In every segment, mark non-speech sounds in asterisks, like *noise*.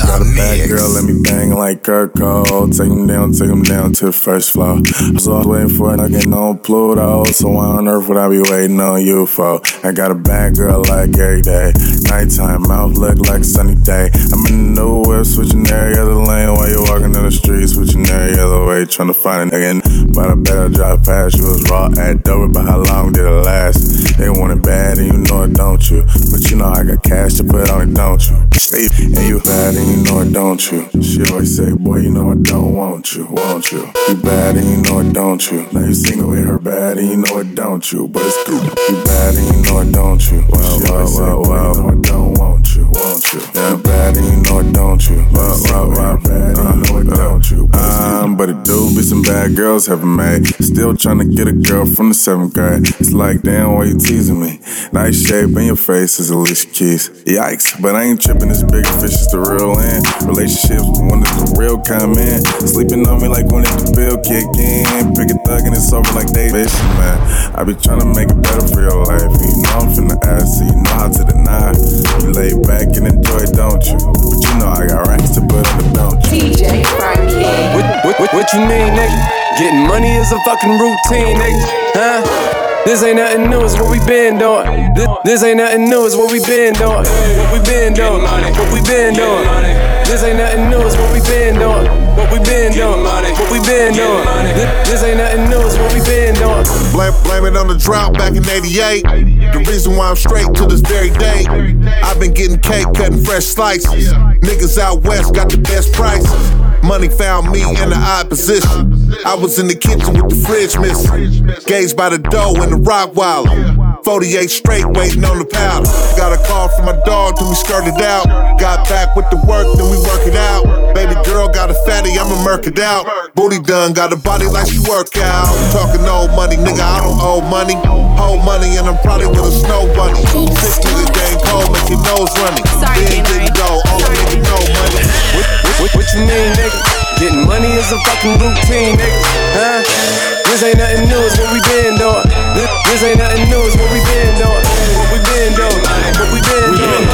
got a bad girl, let me bang like Cole. Take him down, take him down to the first floor. I was always waiting for it, I get on Pluto. So why on earth would I be waiting on you for? I got a bad girl like every day. Nighttime, mouth look like a sunny day. I'm in the new whip, switching every other lane while you're walking down the street, switching every other way, trying to find a nigga. But I better drive past you, was raw at Dover, but how long did it last? They want it bad and you know it, don't you? But you know I got cash to put on it, don't you? And you bad and you know it, don't you? She always say, boy, you know I don't want you, won't you? You bad and you know it, don't you? Now you single with her bad and you know it, don't you? But it's cool. You bad and you know it, don't you? Wow, she wow, wow, wow. You know I don't want you, won't you? Yeah, bad you know it, don't you? Wow, wow, wow. Bad and you know it, don't you? Um, but it do be some bad girls haven't made. Still trying to get a girl from the seventh grade. It's like, damn, why you teasing me? Nice shape and your face is Alicia Keys. Yikes, but I ain't tripping. This bigger fish is the real end. Relationships, when it's the real come in. Sleeping on me like when it's the bill kick in. Pick a thug and it's over like they fishing, man. I be trying to make it better for your life. You know I'm finna ask, so you know how to deny. You lay back and enjoy it, don't you? But you know I got racks to put on the don't you? DJ Frankie. What, what, what, what you mean, nigga? Getting money is a fucking routine, nigga. Huh? This ain't nothing new, it's what we been doing. This, this ain't nothing new, it's what we been doing. What we been doing, what we been doing. This ain't nothing new, it's what we been doing. What we been doing, what we been doing. This, this ain't nothing new, it's what we been doing. Blame, blame it on the drought back in 88. The reason why I'm straight to this very day. I've been getting cake, cutting fresh slices. Niggas out west got the best prices. Money found me in the odd position. I was in the kitchen with the fridge missing. Gauged by the dough and the rock wallet. 48 straight waiting on the powder. Got a call from my dog, then we skirted out. Got back with the work, then we work it out. Baby girl got a fatty, I'ma murk it out. Booty done, got a body like she work out. Talking old money, nigga, I don't owe money. Hold money, and I'm probably with a snow bunny. Six nigga game cold, make your nose running. Sorry, Then Gatorade. didn't go, all the nigga know money. What, what, what you mean, nigga? Getting money is a fucking routine, nigga. Huh? This ain't nothing new, it's what we been doing. This, ain't nothing new, it's what we been doing. What we been doing, what we been doing.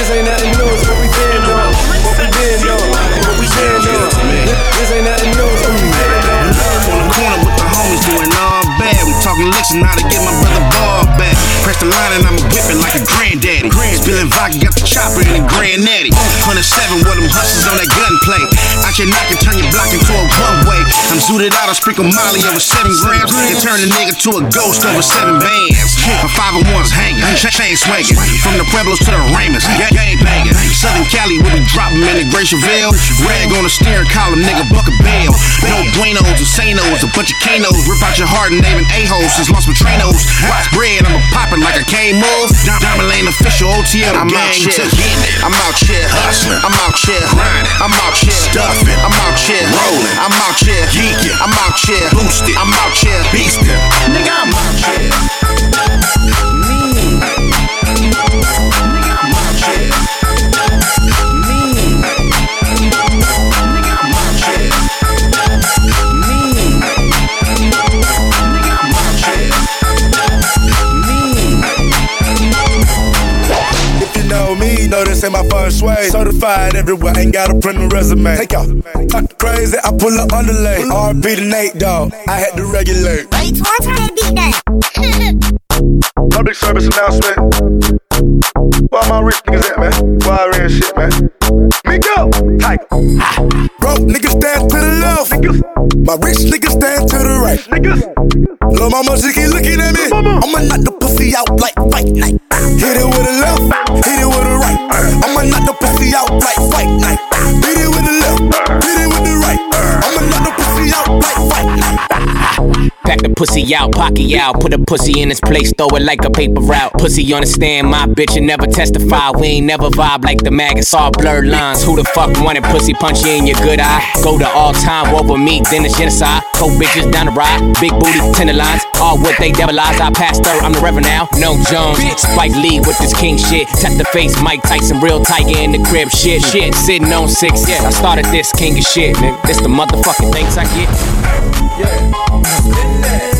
This ain't nothing new, it's what we been doing. What we been doing, what we been doing. This, ain't nothing new, it's what we been doing. On the corner with the homies doing all bad. We talking licks and how to get my brother ball back. Press the line and I'm whipping like a granddaddy. Spilling vodka, got the chopper in the granddaddy. 107 with them hustlers on that gunplay. I can knock and turn your block into a one way. I'm zooted out, I sprinkle Molly over seven grams. And turn a nigga to a ghost over seven bands. My five and ones hanging, chain swinging. From the Pueblos to the Ramos, gang banging. Southern Cali with a drop 'em in the Graceville. Rag on the steering column, nigga, buck a bail. No buenos or sanos, a bunch of canos. Rip out your heart and naming a-holes since Los Matrinos. Watch bread, I'm a poppin' like a cane move. Diamond Lane official, OTL, I'm out here it. I'm out here hustling. I'm out here grinding. I'm out here stuffing. I'm out here rolling. I'm out here geeking. I'm out here boosted. I'm out here beastin'. Nigga, I'm out here. If me, know this ain't my first way. Certified everywhere, ain't got a print a resume. Take off. Talk crazy, I pull up underlay. RP to Nate, dog. I had to regulate. Wait, one time beat that. *laughs* Public service announcement. Where my rich niggas at, man? Wire and shit, man. Me go. Tiger. Broke niggas stand to the left. Niggas. My rich niggas stand to the right. Niggas. Lil' mama, she keep looking at me. I'ma knock the pussy out like fight night. Hit it with a left, hit it with a right. I'ma knock the pussy out like fight night. Hit it with the left, Pack the pussy out, pocket out, put a pussy in its place, throw it like a paper route. Pussy understand my bitch and never testify. We ain't never vibe like the maggots, all blurred lines. Who the fuck wanted pussy punch you in your good eye? Go to all time over me, then it's genocide. Four bitches down the ride, big booty, tender lines. All what they devil eyes, I passed her, I'm the reverend now. No Jones, Spike Lee with this king shit. Tap the face, Mike Tyson, real tiger in the crib shit. Shit, sitting on six, yeah. I started this king of shit, nigga. This the motherfucking things I get.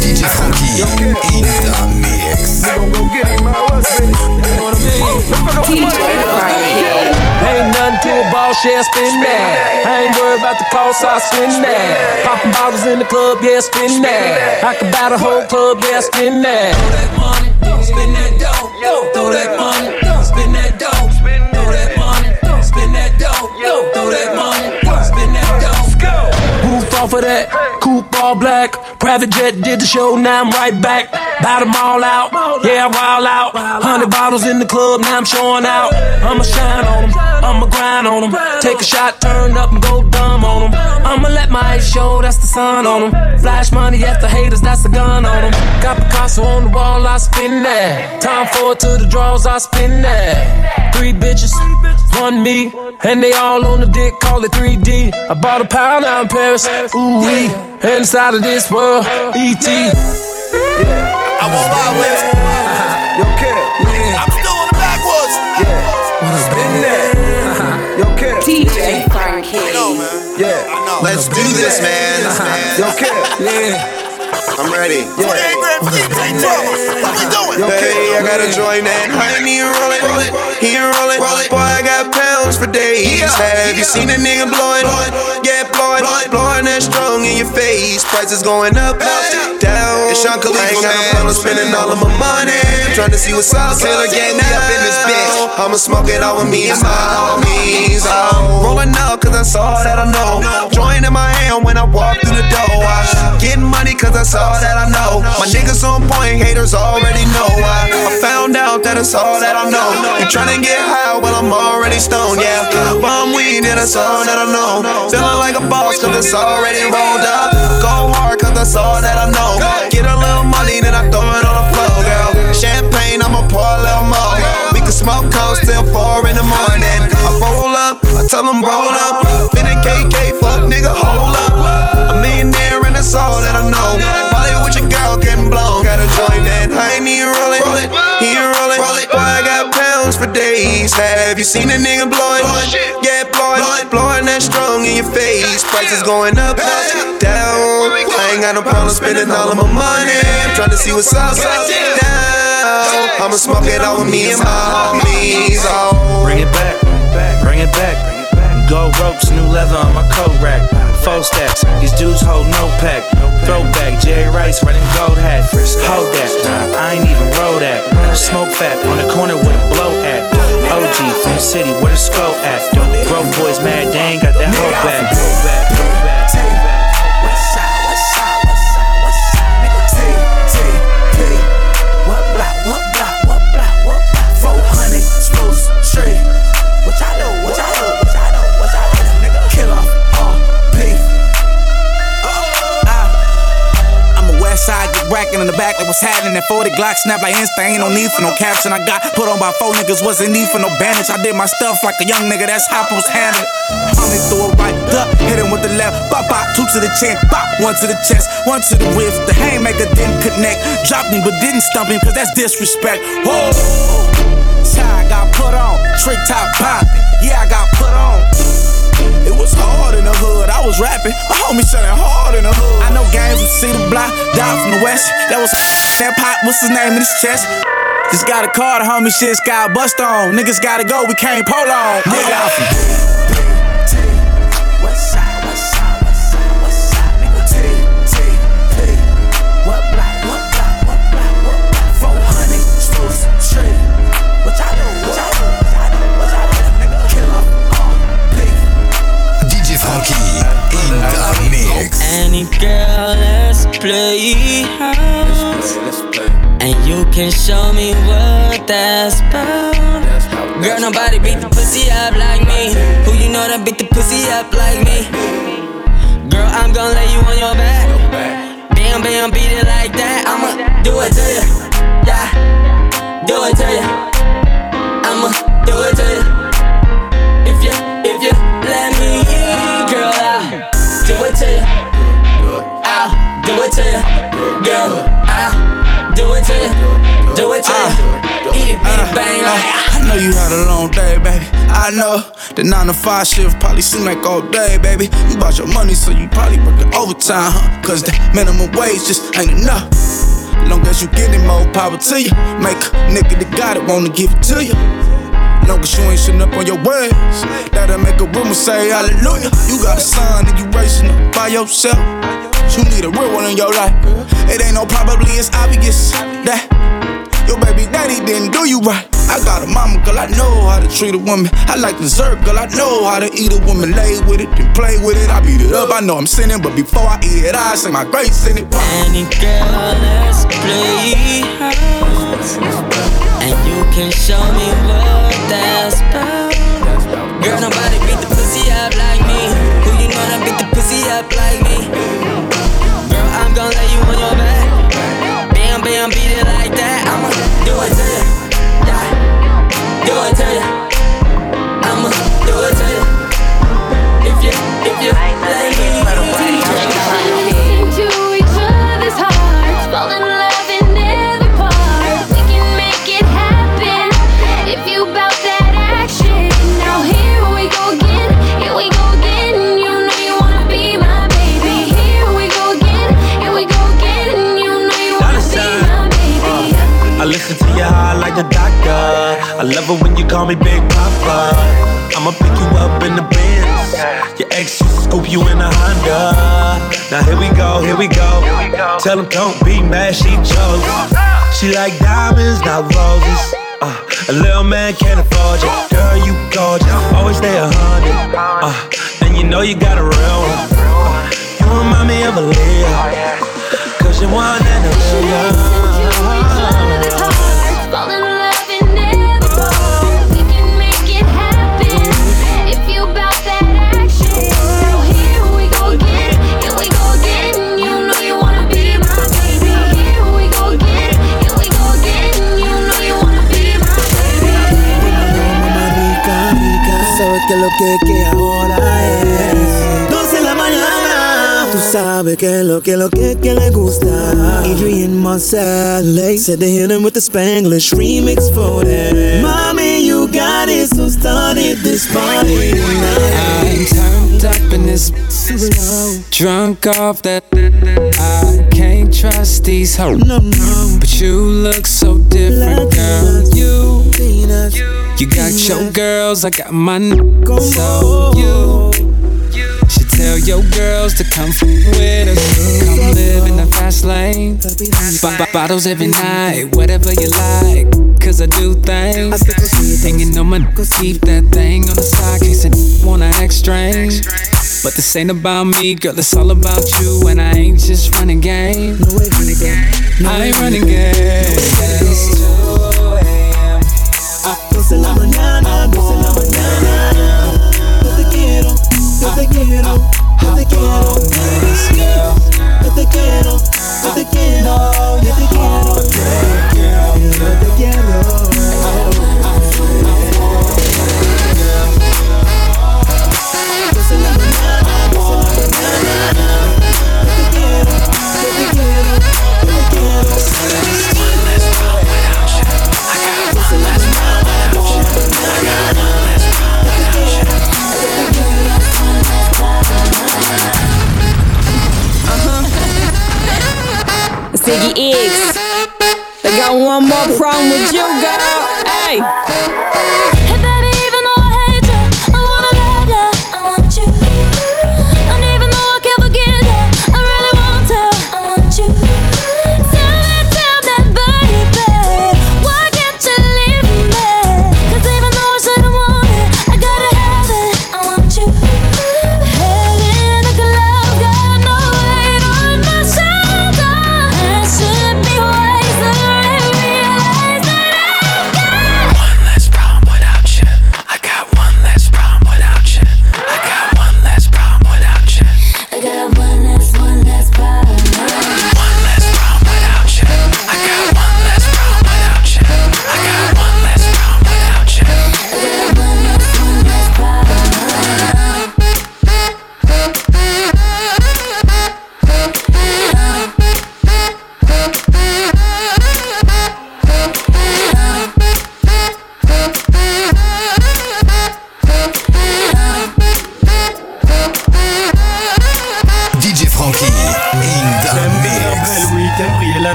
DJ Funky in the mix. DJ Frankie. Ain't nothing to a boss yeah, spin that. I ain't worried about the cost, I spin that. Popping bottles in the club, yeah, spin that. I can buy the whole club, yeah, spin that. Throw that money, spin that. Dough. Throw that money, off of that, coupe all black. Private jet did the show, now I'm right back. Bout them all out, yeah, wild out. Hundred bottles in the club, now I'm showing out. I'ma shine on them, I'ma grind on them. Take a shot, turn up and go dumb on them. I'ma let my eyes show, that's the sun on them. Flash money after haters, that's the gun on them. Got Picasso on the wall, I spin that. Time for it to the draws, I spin that. Three bitches, one me, and they all on the dick, call it 3D. I bought a pound out in Paris, ooh wee. Inside of this world, ET. I'm on my way. *laughs* Yo, kid. I'm still on the backwoods. Yeah. what Spin that. *laughs* Yo, kid. DJ Frankie. Yeah. I know. Let's do this, man. *laughs* Yo, kid. Yeah. I'm ready. 28 grand for you. Take trouble. What we doing? Yo, Hey. I gotta join that honey roll it, he roll it. For days. Have you seen a nigga blowing? Yeah, blowing, blowing that strong in your face. Prices going up, down. It's Sean Khalifa, I ain't got no problem spending all of my money. Trying to see what's up till I get up in this bitch. I'ma smoke it all with me and my homies. Oh, rolling up cause I saw that I know. Join in my hand when I walk I saw that I know. My niggas on point, haters already know. I, I found out that it's all that I know. You tryna get high, well, I'm already stoned, yeah. Bomb weed, and that's all that I know. Feeling like a boss, cause it's already rolled up. Go hard, cause that's all that I know. Get a little money, then I throw it on the floor, girl. Champagne, I'ma pour a little more. We can smoke cold till 4 in the morning. I roll tell them roll up. Been in KK, fuck nigga, hold up. A millionaire, and that's all that I know. Molly with your girl getting blown. Got a join that. I ain't even rolling. He ain't rolling. Boy, I got pounds for days. Have you seen a nigga blowing? Yeah, blowing. Blowing that strong in your face. Prices going up, down. I ain't got no problem spending all of my money. I'm trying to see what's up, down. I'ma smoke it all with me and my homies. Oh. Bring it back, bring it back. Ropes, new leather on my coat rack. Four stacks, these dudes hold no pack. Throwback, Jerry Rice running gold hat. Hold that, I ain't even roll that. Smoke fat on the corner with a blow at. OG from the city, where the skull at. Broke boys mad, they ain't got that whole back. Racking in the back like what's happening. That 40 Glock snap like instant, ain't no need for no caption. I got put on by four niggas, wasn't need for no bandage. I did my stuff like a young nigga, that's how I was handled. Homie threw it right up, hit him with the left, bop bop, two to the chin, bop, one to the chest, one to the wrist. The haymaker didn't connect, dropped him but didn't stump him, cause that's disrespect. Whoa! Tie got put on, trick top popping, yeah, I got put on. It was hard in the hood, I was rapping. My homie it hard in the hood. I know games from the Block, down from the west. That was that pop, what's his name in his chest? Just got a car, the homie shit's got bust on. Niggas gotta go, we can't pull on. Nigga, Any girl, let's play house. And you can show me what that's about. Girl, nobody beat the pussy up like me. Who you know that beat the pussy up like me? Girl, I'm gonna lay you on your back. Bam, bam, beat it like that. I'ma do it to know you had a long day, baby. I know the 9 to 5 shift probably seem like all day, baby. You bought your money, so you probably working overtime, huh? Cause the minimum wage just ain't enough. Long as you getting more power to you. Make a nigga that got it, wanna give it to you. Long as you ain't sitting up on your ways, that'll make a woman say hallelujah. You got a son and you raising up by yourself. You need a real one in your life. It ain't no probably, it's obvious that your baby daddy didn't do you right. I got a mama, girl, I know how to treat a woman. I like dessert, girl, I know how to eat a woman. Lay with it, then play with it. I beat it up, I know I'm sinning, but before I eat it, I say my grace in it. Any girl, let's play. And you can show me what that's about. Girl, nobody beat the pussy up like me. Who you know that beat the pussy up like me? Girl, I'm gonna lay you on your back. Bam, bam, beat it like Do it to love it when you call me Big Papa. I'ma pick you up in the Benz. Your ex used to scoop you in a Honda. Now here we go, here we go. Tell them don't be mad, she chose. She like diamonds, not roses. Uh, a little man can't afford you. Girl, you gorgeous. Always stay a hundred. Uh, and you know you got a real one. Uh, you remind me of a Leo. Cause you're one in a million. Que lo que, que ahora es 12 de la mañana. Tú sabes que lo que lo que que le gusta. Adrian Marcellus said they hit him with the Spanglish remix for that Mommy, you got it, so started this party I'm turned up in this drunk off that I can't trust these hoes. No, no. But you look so different, girl. You, you got your girls, I got my mine. So you should tell your girls to come with us. Come live in the fast lane. B- b- bottles every night, whatever you like. Cause I do things. You know my keep that thing on the side. Case I wanna act strange. But this ain't about me, girl, it's all about you. And I ain't just running game. I ain't running game. Te quiero, yo te quiero, yo te quiero. Yo more problem with you,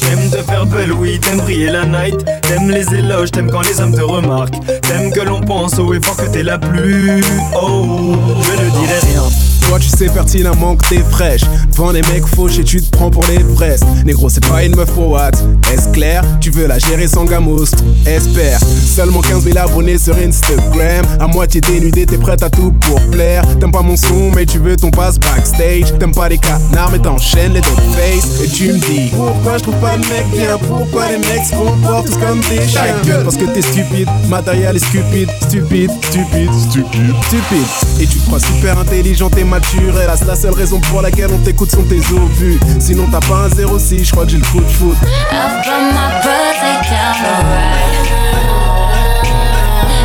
T'aimes te faire belle, oui, t'aimes briller la night. T'aimes les éloges, t'aimes quand les hommes te remarquent. T'aimes que l'on pense haut et fort que t'es la plus. Oh, je ne dirai rien. Toi tu sais pertinemment que t'es fraîche. Devant les mecs fauchés tu te prends pour les fraises Négro c'est pas une meuf pour what Est-ce clair? Tu veux la gérer sans gamos? Espère. Seulement 15 000 abonnés sur Instagram. À moitié dénudé t'es prête à tout pour plaire. T'aimes pas mon son mais tu veux ton passe backstage. T'aimes pas les canards mais t'enchaînes les dog face. Et tu me dis Pourquoi je trouve pas de mec bien. Pourquoi les mecs se comportent tous comme des chiens? Parce que t'es stupide. Matériel est stupide. Stupide, stupide, stupide, stupide. Et tu te crois super intelligent et mature Hélas la seule raison pour laquelle on t'écoute sont tes obus. Sinon t'as pas un 06 je crois que j'ai le coup de foot. Up on my birthday down the ride.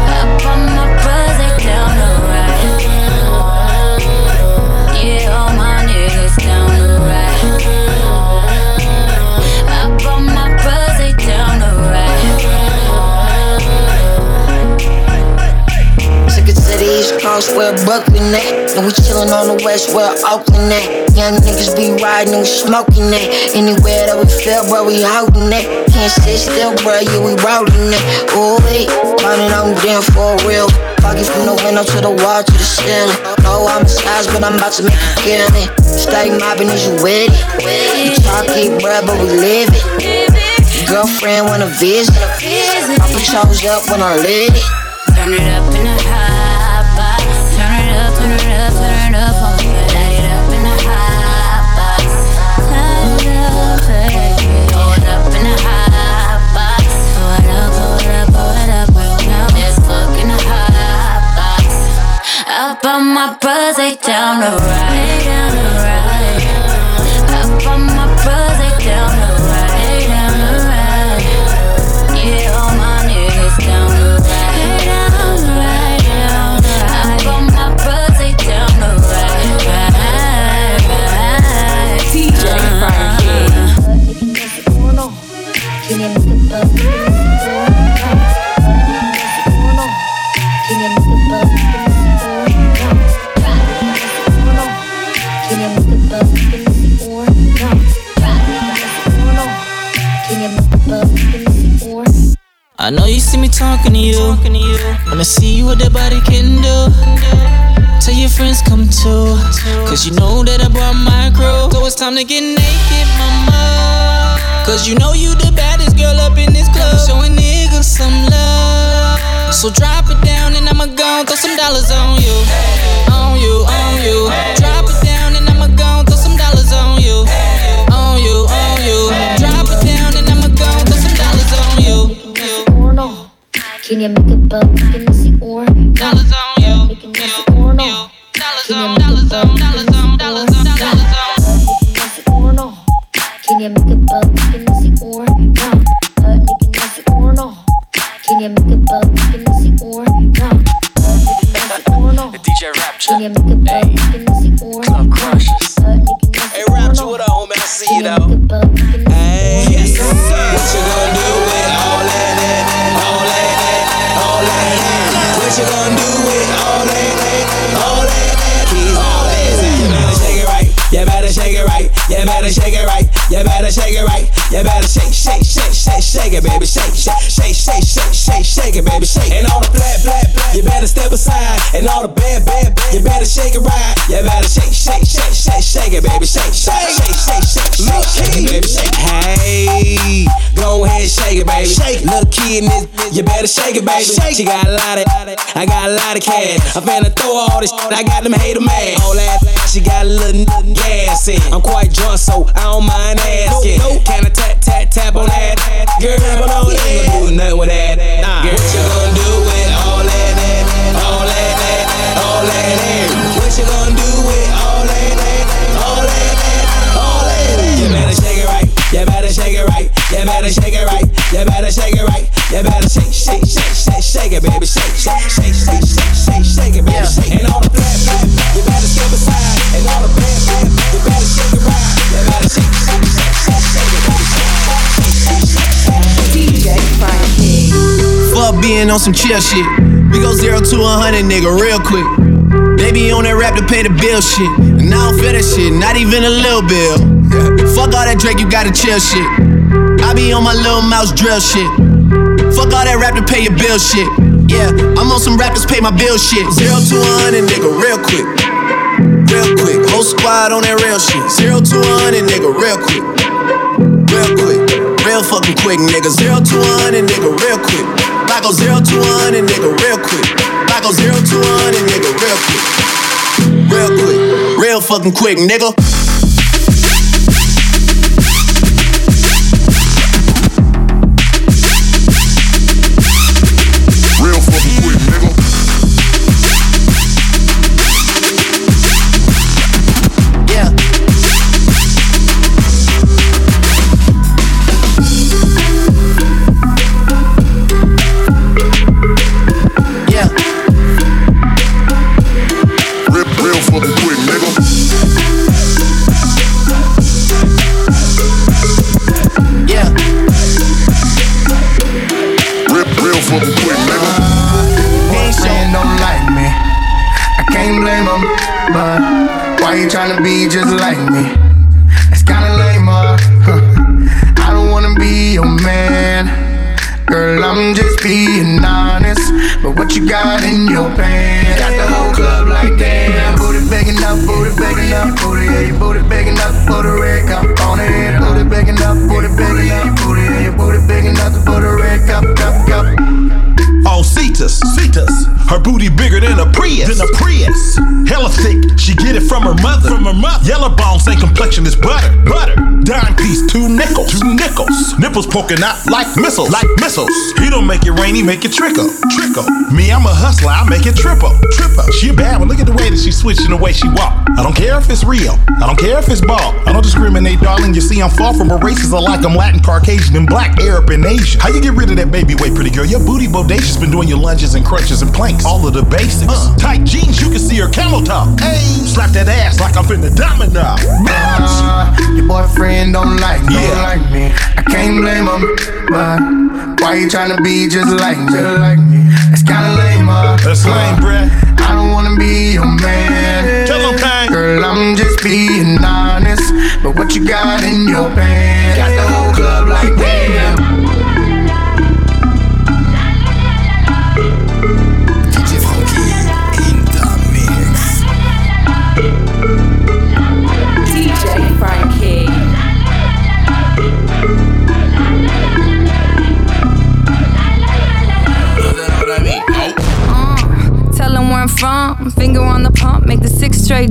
Up on my where Brooklyn at. And we chillin' on the West where Oakland at. Young niggas be riding and we smoking that. Anywhere that we feel, bro, we holding that. Can't sit still, bro, yeah, we rolling that. Ooh, wait, turning on down for real. Fucking from the window to the wall to the ceiling. No, I'm a size, but I'm about to make it. Stay mobbing, is you with it? You it, bro, but we live it. Girlfriend wanna visit. I put chose up when I lit it. Turn it up in the hot Up on my birthday down the. Down the ride. Up on my I know you see me talking to you. Wanna see what that body can do. Tell your friends come too. Cause you know that I brought my crew. So it's time to get naked, mama. Cause you know you the baddest girl up in this club. Showing niggas some love. So drop it down and I'ma go throw some dollars. On you, Can you make it bump? Can you see or Dollars on you. Making this or no? Dollars on, dollars on, dollars on, dollars on, dollars on. or no? Can you make it bump? Can you see or no? Uh, making this or no? Can you make it bump? Can you see or no? Uh, making this or no? DJ Rapture. Can you make it bump? Can you see or Club Crushers. Uh, Hey, Rapture, what up, homie? I see you though. Shake it right. You better shake it right. You better shake, shake, shake, shake, shake it, baby. Shake, shake, shake, shake, shake, shake, shake it, baby. Shake. And all the flat, flat, flat. You better step aside. And all the bad, bad, bad. You better shake it right. You better shake, shake, shake, shake, shake it, baby. Shake, shake, shake, shake, shake, shake, shake it, baby. Shake. Hey, go ahead, shake it, baby. Shake. Little kid in this, you better shake it, baby. Shake. She got a lot of, I got a lot of cash. I'm finna throw all this shit. I got them hater mad. All that, she got a little gas in. I'm quite drunk, so I don't mind asking. Can I tap, tap, tap on that? Girl, but I ain't gonna do nothing with that. Girl, what you gonna do with all that, that, all that, that, all that, that? What you gonna do with all that, that, all that, that, all that, that? You better shake it right. You better shake it right. You better shake it right. You better shake it right. You better shake, shake, shake, shake, shake it, baby. Shake, shake, shake, shake, shake, shake, shake it, baby. Shake. And all the flat, flat, you better step aside. And all the bad, bad, you better shake it right. On some chill shit. We go zero to a hundred, nigga, real quick. Baby on that rap to pay the bill shit. And I don't feel that shit, not even a little bill. Fuck all that Drake, you gotta chill shit. I be on my little mouse drill shit. Fuck all that rap to pay your bill shit. Yeah, I'm on some rappers pay my bill shit. Zero to a hundred, nigga, real quick. Real quick. Whole squad on that real shit. Zero to a hundred, nigga, real quick. Real quick. Real fucking quick, nigga. Zero to a hundred, nigga, real quick. I go zero to a hundred, nigga, real quick. I go zero to a hundred, nigga, real quick. Real quick. Real fucking quick, nigga. Cetus, Cetus. Her booty bigger than a Prius. Than a Prius. Hella thick, she get it from her mother. From her mother. Yellow bone, same complexion as butter. Butter. Dime piece, two nickels. Two nickels. Nipples poking out like missiles. Like missiles. He don't make it rainy, make it trickle. Trickle. Me, I'm a hustler, I make it triple. Triple. She a bad one. Look at the way that she switching the way she walk. I don't care if it's real. I don't care if it's ball. I don't discriminate, darling. You see, I'm far from a racist. I like I'm Latin, Caucasian, and black, Arab, and Asian. How you get rid of that baby weight, pretty girl? Your booty bodacious been doing your lunges and crunches and planks. All of the basics. Uh, tight jeans, you can see her camel top. Hey, slap that ass like I'm finna domino. Uh, your boyfriend don't like me, don't like me. I can't blame him, but why you tryna be just like me? Just like me. It's kinda lame, uh. That's lame, bruh. I don't wanna be your man. Tell him, Kane. Girl, I'm just being honest. But what you got in your pants? Got the whole club like damn.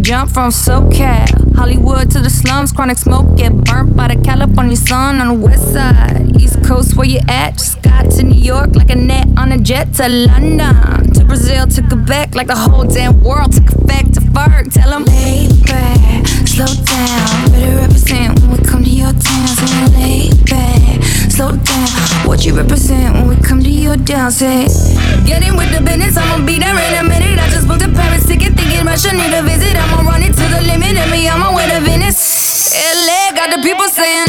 Jump from SoCal. Hollywood to the slums, chronic smoke, get burnt by the California sun on the west side. East Coast, where you at? Just got to New York like a net on a jet to London. To Brazil, to Quebec, like the whole damn world took effect to Ferg. Tell them, lay back, slow down. Better represent when we come to your town. Say, lay back, What you represent when we come to your town? Say, get in with the business, I'ma be there in a minute. I just booked a Paris ticket, thinking Russia need a visit. I'ma run it to the limit, and me, I'm on way to Venice. LA got the people saying,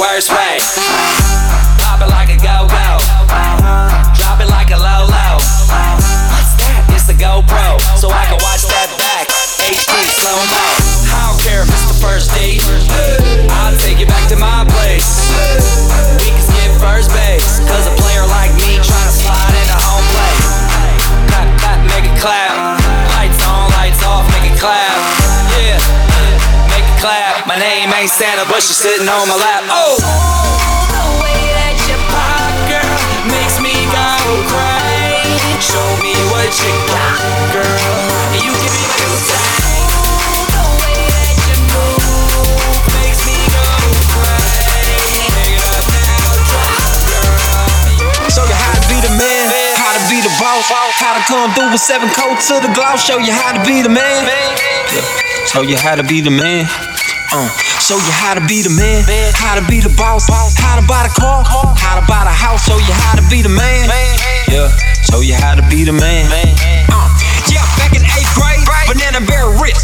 best Santa, but she's sitting on my lap. Oh! The way that you pop, girl, makes me go crazy. Show me what you got, girl. You give me a good. The way that you move makes me go crazy. Pick it up now, drop, girl. Show you how to be the man, how to be the boss, how to come through with seven coats to the gloss. Show you how to be the man. Yeah. Show you how to be the man. Uh. Show you how to be the man, how to be the boss, how to buy the car, how to buy the house. Show you how to be the man. Yeah. Show you how to be the man. Uh. Yeah, back in eighth grade, banana bear rich.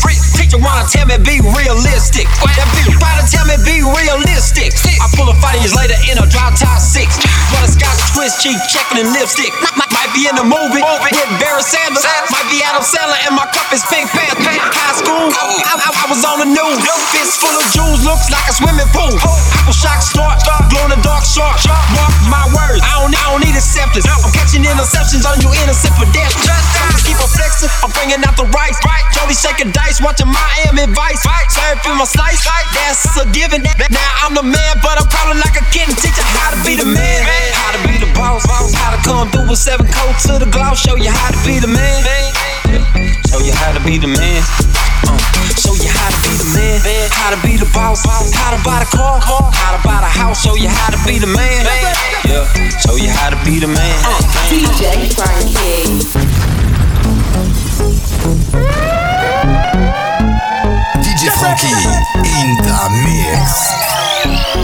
Teacher wanna tell me be realistic. That bitch trying to tell me be realistic. I pull a five years later in a drop top six. Run a scotch twist, cheek checking and lipstick. Might, be in the movie with Barry Sanders. Might be Adam Sandler and my cup is Pink Panther. High school, oh. I, I, I was on the news. Fist full of jewels, looks like a swimming pool. Apple shock start, glow in the dark shark. Mark my words, I don't, I don't need acceptance. I'm catching interceptions on you innocent pedestrians. Just keep on flexing, I'm bringing out the rice. Shaking dice, watching Miami Vice. Serve in my slice, that's a given. Now I'm the man, but I'm crawling like a kitten. Teach you how to be the man, how to be the boss, how to come through with seven coats to the gloss. Show you how to be the man. Show you how to be the man. Uh, show you how to be the man, how to be the boss, how to buy the car, how to buy the house. Show you how to be the man. Yeah, show you how to be the man. DJ Frankie. DJ Frankie in the mix.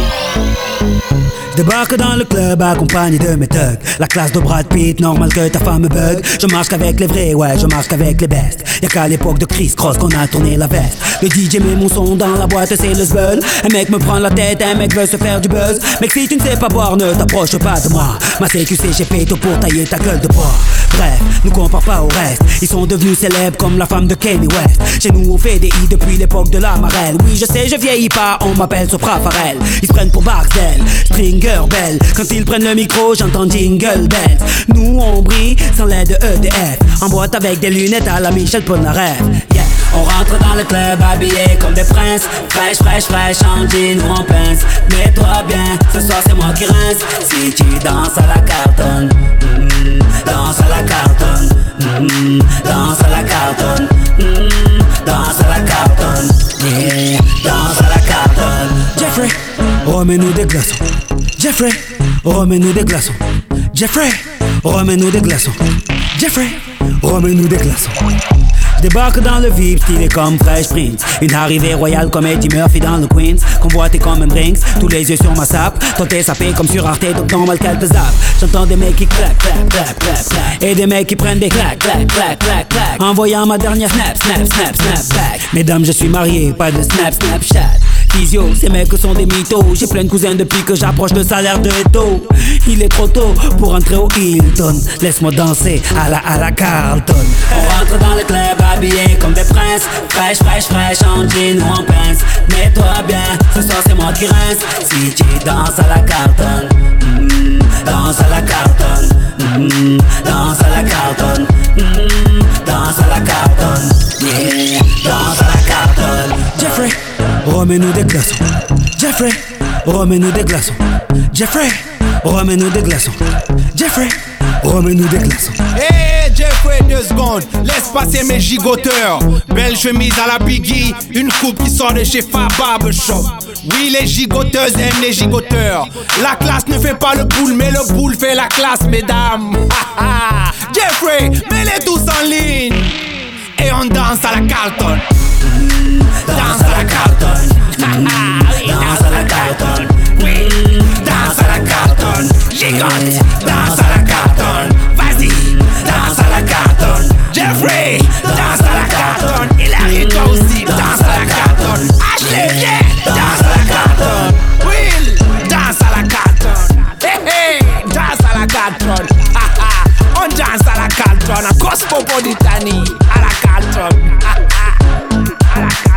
Débarque dans le club accompagné de mes thugs. La classe de Brad Pitt, normal que ta femme me bug. Je marche qu'avec les vrais, ouais, je marche qu'avec les bestes Y'a qu'à l'époque de Chris Cross qu'on a tourné la veste. Le DJ met mon son dans la boîte, c'est le zbeul. Un mec me prend la tête, un mec veut se faire du buzz. Mec si tu ne sais pas boire, ne t'approche pas de moi. Ma CQC, j'ai péto pour tailler ta gueule de bois. Bref, nous compare pas au reste. Ils sont devenus célèbres comme la femme de Kanye West. Chez nous on fait des i depuis l'époque de la marelle. Oui je sais je vieillis pas, on m'appelle Sopra Farel Ils se prennent pour Barcel, Stringer Quand ils prennent le micro j'entends Jingle Bells Nous on brille sans l'aide de EDF En boîte avec des lunettes à la Michel Polnareff. Yeah. On rentre dans le club habillé comme des princes. Fraîche, fraîche, fraîche, en jean ou en pince. Mets-toi bien, ce soir c'est moi qui rince. Si tu danses à la cartonne mm, Danse à la cartonne mm, Danse à la cartonne mm, Danse à la cartonne danse à la cartonne. Jeffrey, remets-nous des glaçons Jeffrey, remets-nous des glaçons Jeffrey, remets-nous des glaçons Jeffrey, remets-nous des glaçons Débarque dans le VIP, stylé comme Fresh Prince. Une arrivée royale comme Eddie Murphy dans le Queens. Convoité comme un Brinks, tous les yeux sur ma sape. T'es sapé comme sur Arte, donc normal qu'elle te zappe. J'entends des mecs qui claquent, claquent, claquent, claquent, claquent. Et des mecs qui prennent des claques, claques, claques, claques, claques. Envoyant ma dernière snap, snap, snap, snap back. Mesdames, je suis marié, pas de snap, snapchat. Ces mecs sont des mythos. J'ai plein de cousins depuis que j'approche le salaire de Eto. Il est trop tôt pour entrer au Hilton. Laisse-moi danser à la à la Carlton. On rentre dans le club habillé comme des princes. Fraîche, fraîche, fraîche, en jean ou en pince. Mets-toi bien, ce soir c'est moi qui rince. Si tu danses à la Carlton, mm, danse à la Carlton, mm, danse à la Carlton, mm, danse à la Carlton, Remets-nous des glaçons. Jeffrey, remets-nous des glaçons. Jeffrey, remets-nous des glaçons. Jeffrey, remets-nous des glaçons. Hey Jeffrey, deux secondes, laisse passer mes gigoteurs. Belle chemise à la Biggie, une coupe qui sort de chez Fab Barbershop. Oui, les gigoteuses aiment les gigoteurs. La classe ne fait pas le boule, mais le boule fait la classe, mesdames. *laughs* Jeffrey, mets-les tous en ligne. on danza la Carlton. Danza alla Carlton. Danza alla Carlton. Danza la Carlton. Gigot Danza la Carlton. Vas-y Danza alla Attraction, a gospel body tani, a la.